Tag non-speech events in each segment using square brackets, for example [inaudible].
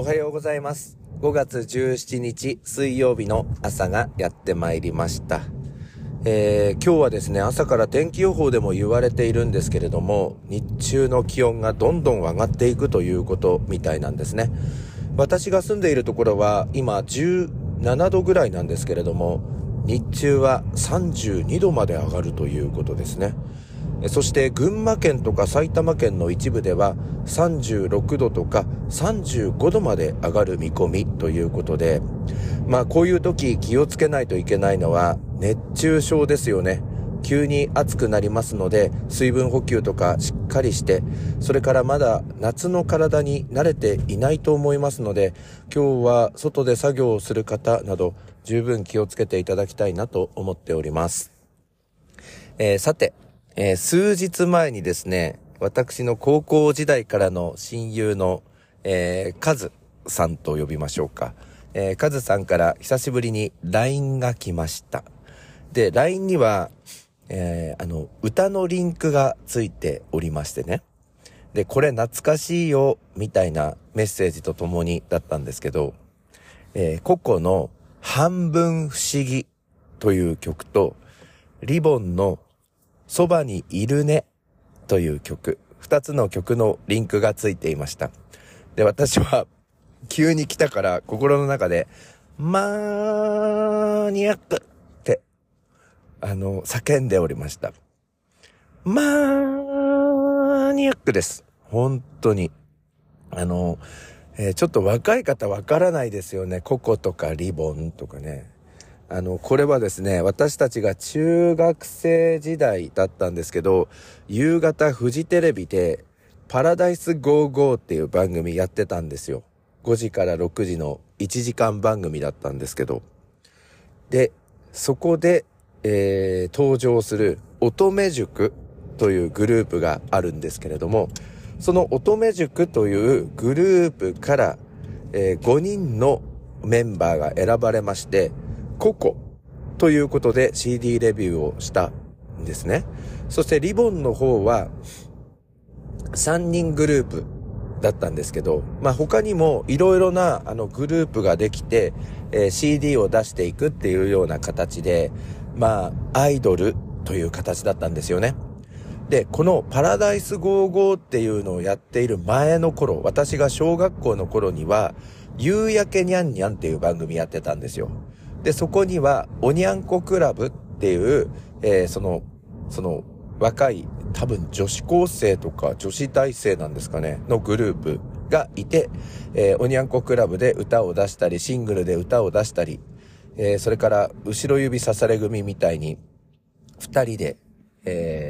おはようございます。5月17日水曜日の朝がやってまいりました。えー今日はですね、朝から天気予報でも言われているんですけれども、日中の気温がどんどん上がっていくということみたいなんですね。私が住んでいるところは今17度ぐらいなんですけれども、日中は32度まで上がるということですね。そして群馬県とか埼玉県の一部では36度とか35度まで上がる見込みということで、まあこういう時気をつけないといけないのは熱中症ですよね。急に暑くなりますので水分補給とかしっかりして、それからまだ夏の体に慣れていないと思いますので、今日は外で作業をする方など十分気をつけていただきたいなと思っております。えーさて、えー数日前にですね、私の高校時代からの親友の、えー、カズさんと呼びましょうか。えー、カズさんから久しぶりに LINE が来ました。で、LINE には、えーあの、歌のリンクがついておりましてね。で、これ懐かしいよ、みたいなメッセージとともにだったんですけど、えーココの半分不思議という曲と、リボンのそばにいるねという曲、二つの曲のリンクがついていました。で、私は [laughs] 急に来たから心の中で、マーニアックって、あの、叫んでおりました。マーニアックです。本当に。あの、えーちょっと若い方わからないですよね。ココとかリボンとかね。あの、これはですね、私たちが中学生時代だったんですけど、夕方フジテレビで、パラダイス55っていう番組やってたんですよ。5時から6時の1時間番組だったんですけど。で、そこで、えー登場する乙女塾というグループがあるんですけれども、その乙女塾というグループから、え5人のメンバーが選ばれまして、ココということで CD レビューをしたんですね。そしてリボンの方は3人グループだったんですけど、まあ他にもいろいろなあのグループができて、えー CD を出していくっていうような形で、まあアイドルという形だったんですよね。で、このパラダイス55っていうのをやっている前の頃、私が小学校の頃には、夕焼けにゃんにゃんっていう番組やってたんですよ。で、そこには、おにゃんこクラブっていう、えーその、その、若い、多分女子高生とか女子大生なんですかね、のグループがいて、えーおにゃんこクラブで歌を出したり、シングルで歌を出したり、えーそれから、後ろ指刺され組みたいに、二人で、えー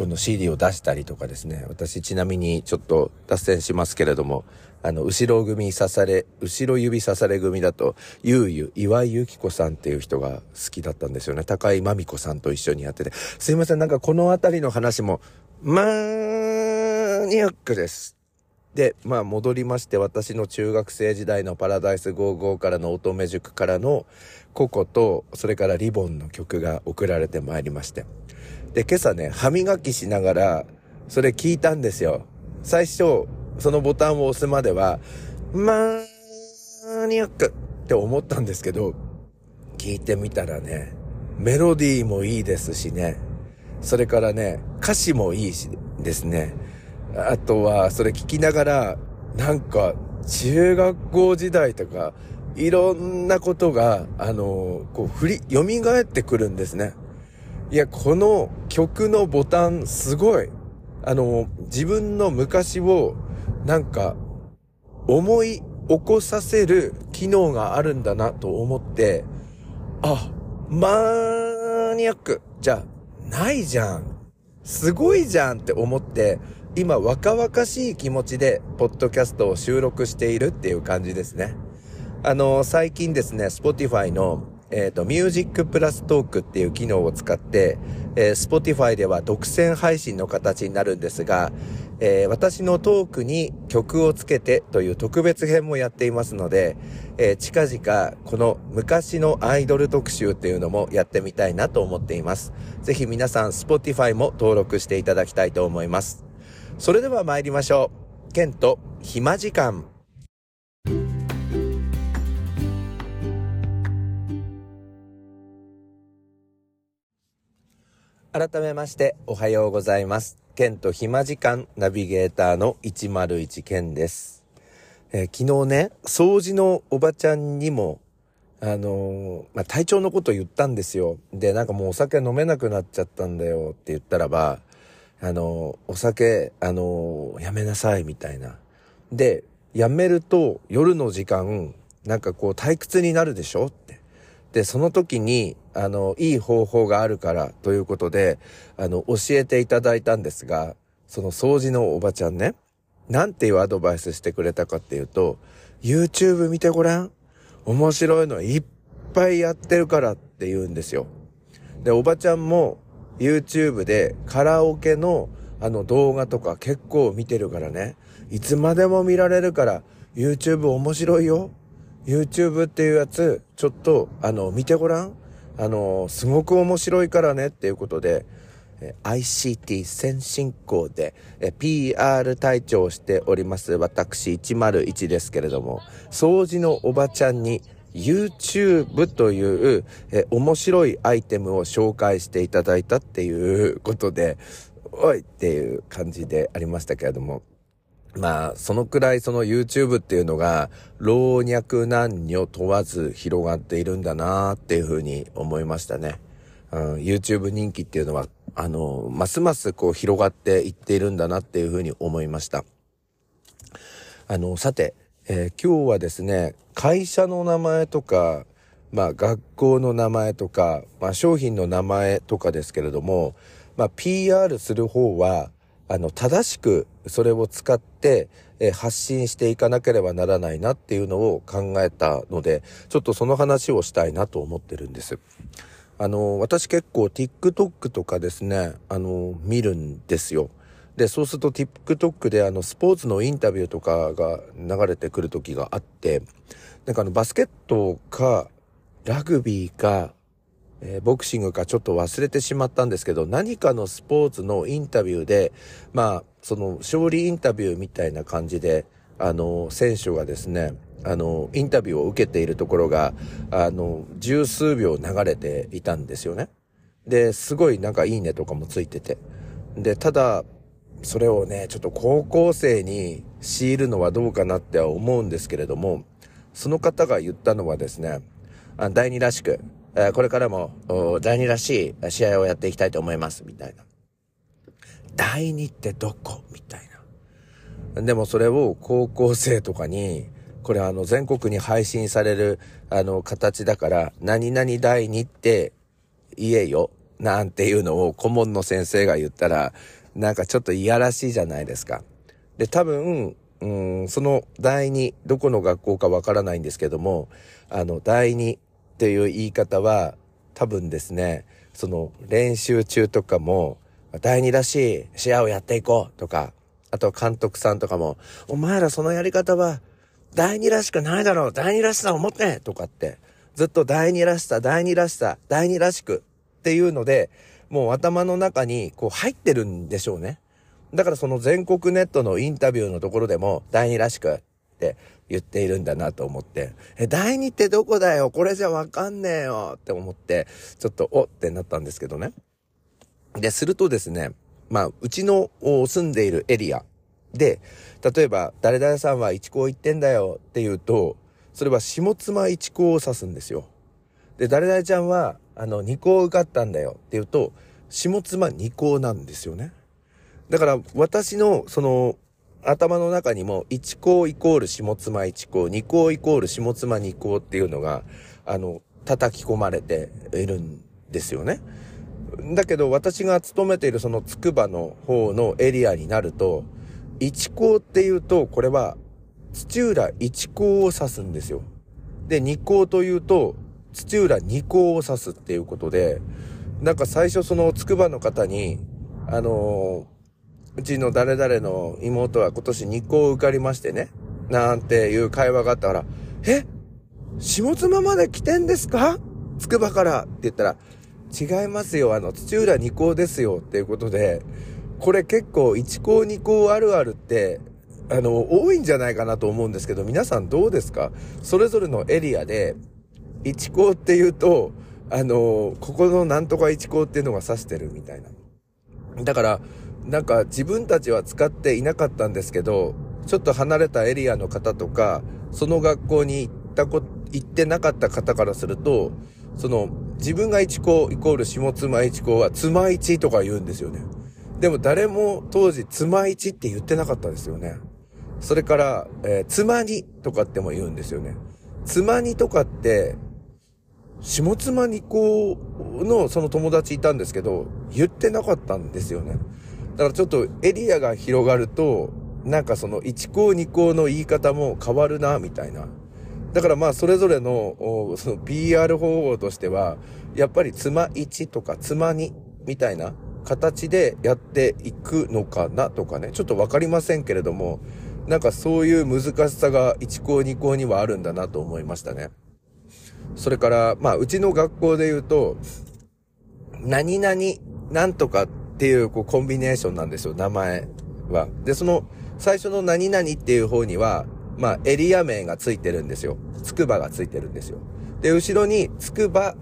この CD を出したりとかですね。私ちなみにちょっと脱線しますけれども、あの、後ろ組刺され、後ろ指刺され組だと、ゆうゆ、岩井由紀子さんっていう人が好きだったんですよね。高井真美子さんと一緒にやってて。すいません、なんかこのあたりの話も、マーニアックです。で、まあ戻りまして、私の中学生時代のパラダイス55からの乙女塾からのココと、それからリボンの曲が送られてまいりまして。で、今朝ね、歯磨きしながら、それ聞いたんですよ。最初、そのボタンを押すまでは、マーニアックって思ったんですけど、聞いてみたらね、メロディーもいいですしね、それからね、歌詞もいいしですね、あとは、それ聞きながら、なんか、中学校時代とか、いろんなことが、あの、こう、振り、蘇ってくるんですね。いや、この曲のボタン、すごい。あの、自分の昔を、なんか、思い起こさせる機能があるんだなと思って、あ、マーニアックじゃないじゃん。すごいじゃんって思って、今若々しい気持ちで、ポッドキャストを収録しているっていう感じですね。あの、最近ですね、Spotify の、えっ、と、ミュージックプラストークっていう機能を使って、えー Spotify では独占配信の形になるんですが、えー私のトークに曲をつけてという特別編もやっていますので、えー近々この昔のアイドル特集っていうのもやってみたいなと思っています。ぜひ皆さん Spotify も登録していただきたいと思います。それでは参りましょう。ケント、暇時間。改めましておはようございます。ケンと暇時間ナビゲーターの101ケンです。えー、昨日ね、掃除のおばちゃんにも、あのー、まあ、体調のこと言ったんですよ。で、なんかもうお酒飲めなくなっちゃったんだよって言ったらば、あのー、お酒、あのやめなさいみたいな。で、やめると夜の時間、なんかこう退屈になるでしょ？って。で、その時に、あの、いい方法があるからということで、あの、教えていただいたんですが、その掃除のおばちゃんね、なんていうアドバイスしてくれたかっていうと、YouTube 見てごらん。面白いのいっぱいやってるからって言うんですよ。で、おばちゃんも YouTube でカラオケのあの動画とか結構見てるからね。いつまでも見られるから YouTube 面白いよ。YouTube っていうやつ、ちょっと、あの、見てごらん。あの、すごく面白いからねっていうことで、ICT 先進校で PR 隊長をしております私101ですけれども、掃除のおばちゃんに YouTube という面白いアイテムを紹介していただいたっていうことで、おいっていう感じでありましたけれども、まあ、そのくらいその YouTube っていうのが老若男女問わず広がっているんだなっていうふうに思いましたね。うん、YouTube 人気っていうのは、あの、ますますこう広がっていっているんだなっていうふうに思いました。あの、さて、えー、今日はですね、会社の名前とか、まあ学校の名前とか、まあ商品の名前とかですけれども、まあ PR する方は、あの、正しくそれを使って、え発信していかなければならないなっていうのを考えたので、ちょっとその話をしたいなと思ってるんです。あの、私結構 TikTok とかですね、あの、見るんですよ。で、そうすると TikTok であの、スポーツのインタビューとかが流れてくる時があって、なんかあの、バスケットか、ラグビーか、えー、ボクシングかちょっと忘れてしまったんですけど、何かのスポーツのインタビューで、まあ、その勝利インタビューみたいな感じで、あの、選手がですね、あの、インタビューを受けているところが、あの、十数秒流れていたんですよね。で、すごいなんかいいねとかもついてて。で、ただ、それをね、ちょっと高校生に強いるのはどうかなっては思うんですけれども、その方が言ったのはですね、第二らしく、これからも、第二らしい試合をやっていきたいと思います、みたいな。第二ってどこ？みたいな。でもそれを高校生とかに、これあの全国に配信されるあの形だから、何々第二って言えよ、なんていうのを顧問の先生が言ったら、なんかちょっといやらしいじゃないですか。で、多分、うん、その第二、どこの学校かわからないんですけども、あの、第二っていう言い方は、多分ですね、その練習中とかも、第二らしい試合をやっていこうとか、あと監督さんとかも、お前らそのやり方は、第二らしくないだろう第二らしさを持ってとかって、ずっと第二らしさ、第二らしさ、第二らしくっていうので、もう頭の中にこう入ってるんでしょうね。だからその全国ネットのインタビューのところでも、第二らしくって言っているんだなと思って、え、第二ってどこだよ？これじゃわかんねえよって思って、ちょっとおってなったんですけどね。で、するとですね、まあ、うちの住んでいるエリアで、例えば、誰々さんは一高行ってんだよって言うと、それは下妻一高を指すんですよ。で、誰々ちゃんは、あの、二高受かったんだよって言うと、下妻二高なんですよね。だから、私の、その、頭の中にも、一高イコール下妻一高、二高イコール下妻二高っていうのが、あの、叩き込まれているんですよね。だけど私が勤めているそのつくばの方のエリアになると、一高っていうと、これは土浦一高を指すんですよ。で、二高というと、土浦二高を指すっていうことで、なんか最初そのつくばの方に、あのー、うちの誰々の妹は今年二高受かりましてね、なんていう会話があったから、え下妻まで来てんですか？つくばからって言ったら、違いますよ。あの、土浦二校ですよっていうことで、これ結構一校二校あるあるって、あの、多いんじゃないかなと思うんですけど、皆さんどうですか？それぞれのエリアで、一校っていうと、あの、ここのなんとか一校っていうのが指してるみたいな。だから、なんか自分たちは使っていなかったんですけど、ちょっと離れたエリアの方とか、その学校に行ったこ、行ってなかった方からすると、その、自分が一校イコール下妻一校は妻一とか言うんですよね。でも誰も当時妻一って言ってなかったですよね。それから、えー、妻にとかっても言うんですよね。妻にとかって、下妻二校のその友達いたんですけど、言ってなかったんですよね。だからちょっとエリアが広がると、なんかその1校2校の言い方も変わるな、みたいな。だからまあそれぞれの、その PR 方法としては、やっぱり妻1とか妻2みたいな形でやっていくのかなとかね、ちょっとわかりませんけれども、なんかそういう難しさが1校2校にはあるんだなと思いましたね。それから、まあうちの学校で言うと、何々なんとかっていうこうコンビネーションなんですよ、名前は。で、その最初の何々っていう方には、まあエリア名がついてるんですよ。つくばがついてるんですよ。で、後ろにつくば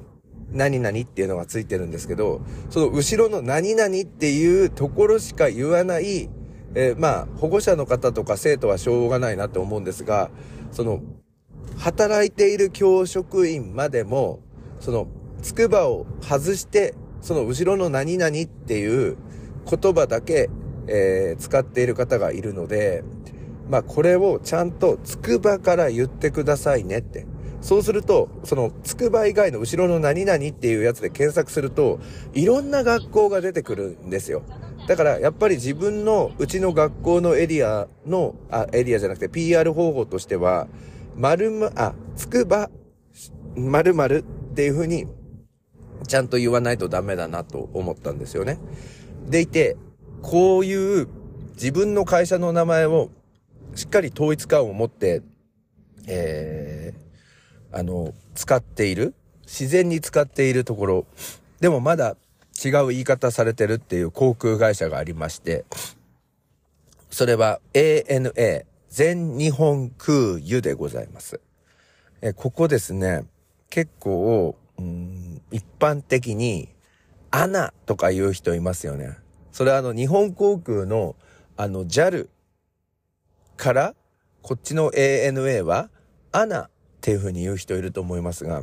何々っていうのがついてるんですけど、その後ろの何々っていうところしか言わない、えー、まあ、保護者の方とか生徒はしょうがないなと思うんですが、その、働いている教職員までも、その、つくばを外して、その後ろの何々っていう言葉だけ、えー、使っている方がいるので、まあ、これをちゃんとつくばから言ってくださいねって。そうすると、その、つくば以外の後ろの何々っていうやつで検索すると、いろんな学校が出てくるんですよ。だから、やっぱり自分のうちの学校のエリアの、あ、エリアじゃなくて PR 方法としては、丸ま、あ、つくば、〇〇っていう風に、ちゃんと言わないとダメだなと思ったんですよね。でいて、こういう自分の会社の名前をしっかり統一感を持って、えー、あの、使っている、自然に使っているところ、でもまだ違う言い方されてるっていう航空会社がありまして、それは ANA、全日本空輸でございます。え、ここですね、結構、うん、一般的に、アナとか言う人いますよね。それはあの、日本航空の、あの、JAL から、こっちの ANA は、アナっていう風に言う人いると思いますが、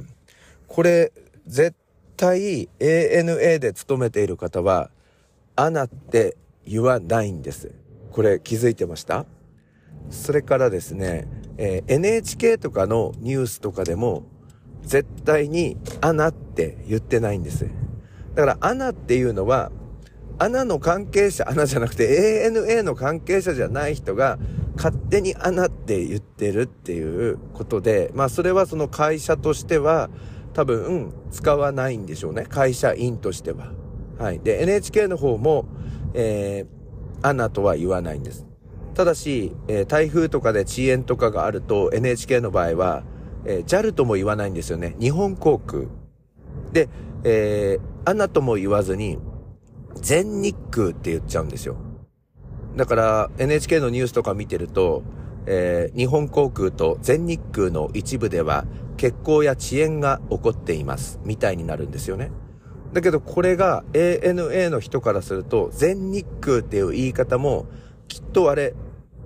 これ、絶対 ANA で勤めている方は、アナって言わないんです。これ気づいてました？それからですね、えー、NHK とかのニュースとかでも、絶対にアナって言ってないんです。だからアナっていうのは、アナの関係者、アナじゃなくて ANA の関係者じゃない人が勝手にアナって言ってるっていうことで、まあそれはその会社としては多分使わないんでしょうね。会社員としては。はい。で、NHK の方も、えー、アナとは言わないんです。ただし、えー、台風とかで遅延とかがあると NHK の場合は、えー、JAL とも言わないんですよね。日本航空。で、えー、アナとも言わずに、全日空って言っちゃうんですよ。だから NHK のニュースとか見てると、えー、日本航空と全日空の一部では欠航や遅延が起こっています。みたいになるんですよね。だけどこれが ANA の人からすると全日空っていう言い方もきっとあれ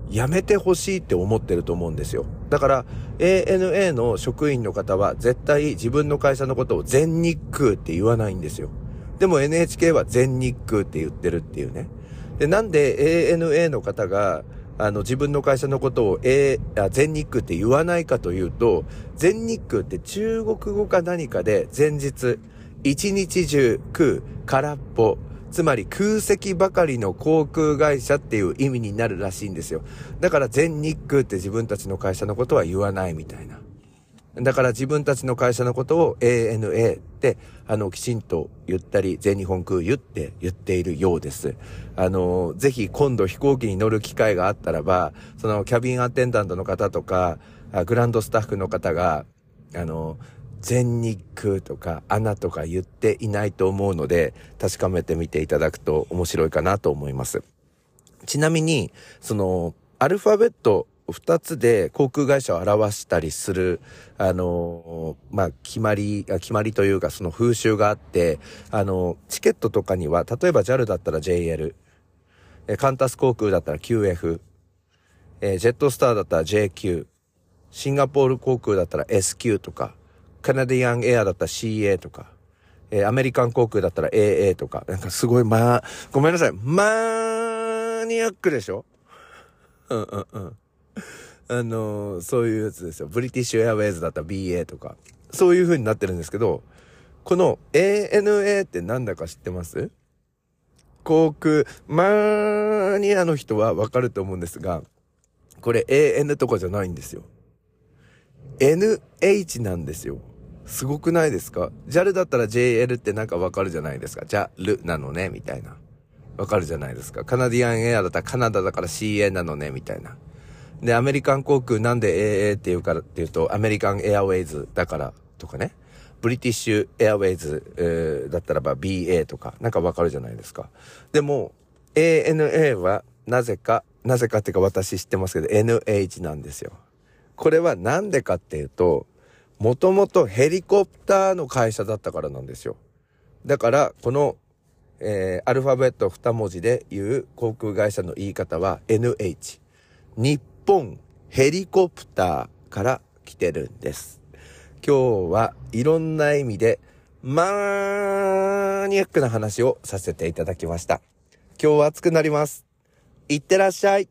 やめてほしいって思ってると思うんですよ。だから ANA の職員の方は絶対自分の会社のことを全日空って言わないんですよ。でも NHK は全日空って言ってるっていうね。で、なんで ANA の方が、あの、自分の会社のことを、A、あ全日空って言わないかというと、全日空って中国語か何かで前日、一日中空、空っぽ、つまり空席ばかりの航空会社っていう意味になるらしいんですよ。だから全日空って自分たちの会社のことは言わないみたいな。だから自分たちの会社のことを ANA、あの、きちんと言ったり、全日本空輸って言っているようです。あの、ぜひ今度飛行機に乗る機会があったらば、そのキャビンアテンダントの方とか、グランドスタッフの方が、あの、全日空とかアナとか言っていないと思うので、確かめてみていただくと面白いかなと思います。ちなみに、その、アルファベット二つで航空会社を表したりする、あの、まあ、決まり、決まりというかその風習があって、あの、チケットとかには、例えば JAL だったら JL、えカンタス航空だったら QF、えジェットスターだったら JQ、シンガポール航空だったら SQ とか、カナディアンエアだったら CA とか、えアメリカン航空だったら AA とか、なんかすごい、まあ、ごめんなさい、マニアックでしょ？うんうんうん。[laughs] あの、そういうやつですよ。ブリティッシュエアウェイズだったら BA とか、そういう風になってるんですけど、この ANA ってなんだか知ってます？航空マニアの人はわかると思うんですが、これ AN とかじゃないんですよ。NH なんですよ。すごくないですか ?JAL だったら JL ってなんかわかるじゃないですか？JAL なのね、みたいな。わかるじゃないですか？カナディアンエアだったらカナダだから CA なのね、みたいな。で、アメリカン航空なんで AA っていうからっていうと、アメリカンエアウェイズだからとかね。ブリティッシュエアウェイズ、えー、だったらば BA とか、なんかわかるじゃないですか。でも、ANA はなぜか、なぜかっていうか私知ってますけど、NH なんですよ。これはなんでかっていうと、もともとヘリコプターの会社だったからなんですよ。だから、この、えー、アルファベット2文字で言う航空会社の言い方は NH。日本ヘリコプターから来てるんです。今日はいろんな意味でマニアックな話をさせていただきました。今日は暑くなります。いってらっしゃい。